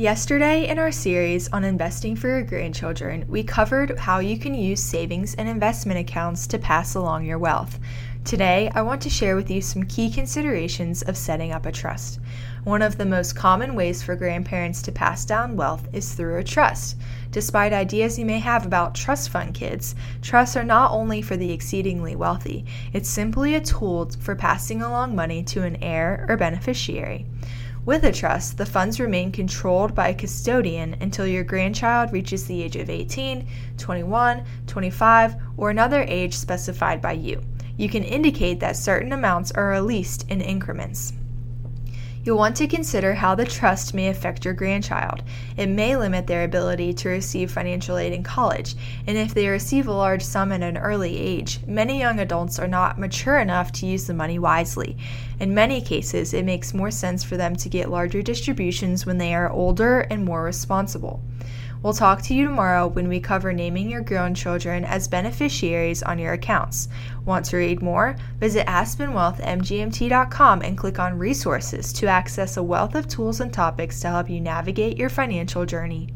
Yesterday, in our series on investing for your grandchildren, we covered how you can use savings and investment accounts to pass along your wealth. Today, I want to share with you some key considerations of setting up a trust. One of the most common ways for grandparents to pass down wealth is through a trust. Despite ideas you may have about trust fund kids, trusts are not only for the exceedingly wealthy, it's simply a tool for passing along money to an heir or beneficiary. With a trust, the funds remain controlled by a custodian until your grandchild reaches the age of 18, 21, 25, or another age specified by you. You can indicate that certain amounts are released in increments. You'll want to consider how the trust may affect your grandchild. It may limit their ability to receive financial aid in college, and if they receive a large sum at an early age, many young adults are not mature enough to use the money wisely. In many cases, it makes more sense for them to get larger distributions when they are older and more responsible. We'll talk to you tomorrow when we cover naming your grandchildren as beneficiaries on your accounts. Want to read more? Visit aspenwealthmgmt.com and click on resources to access a wealth of tools and topics to help you navigate your financial journey.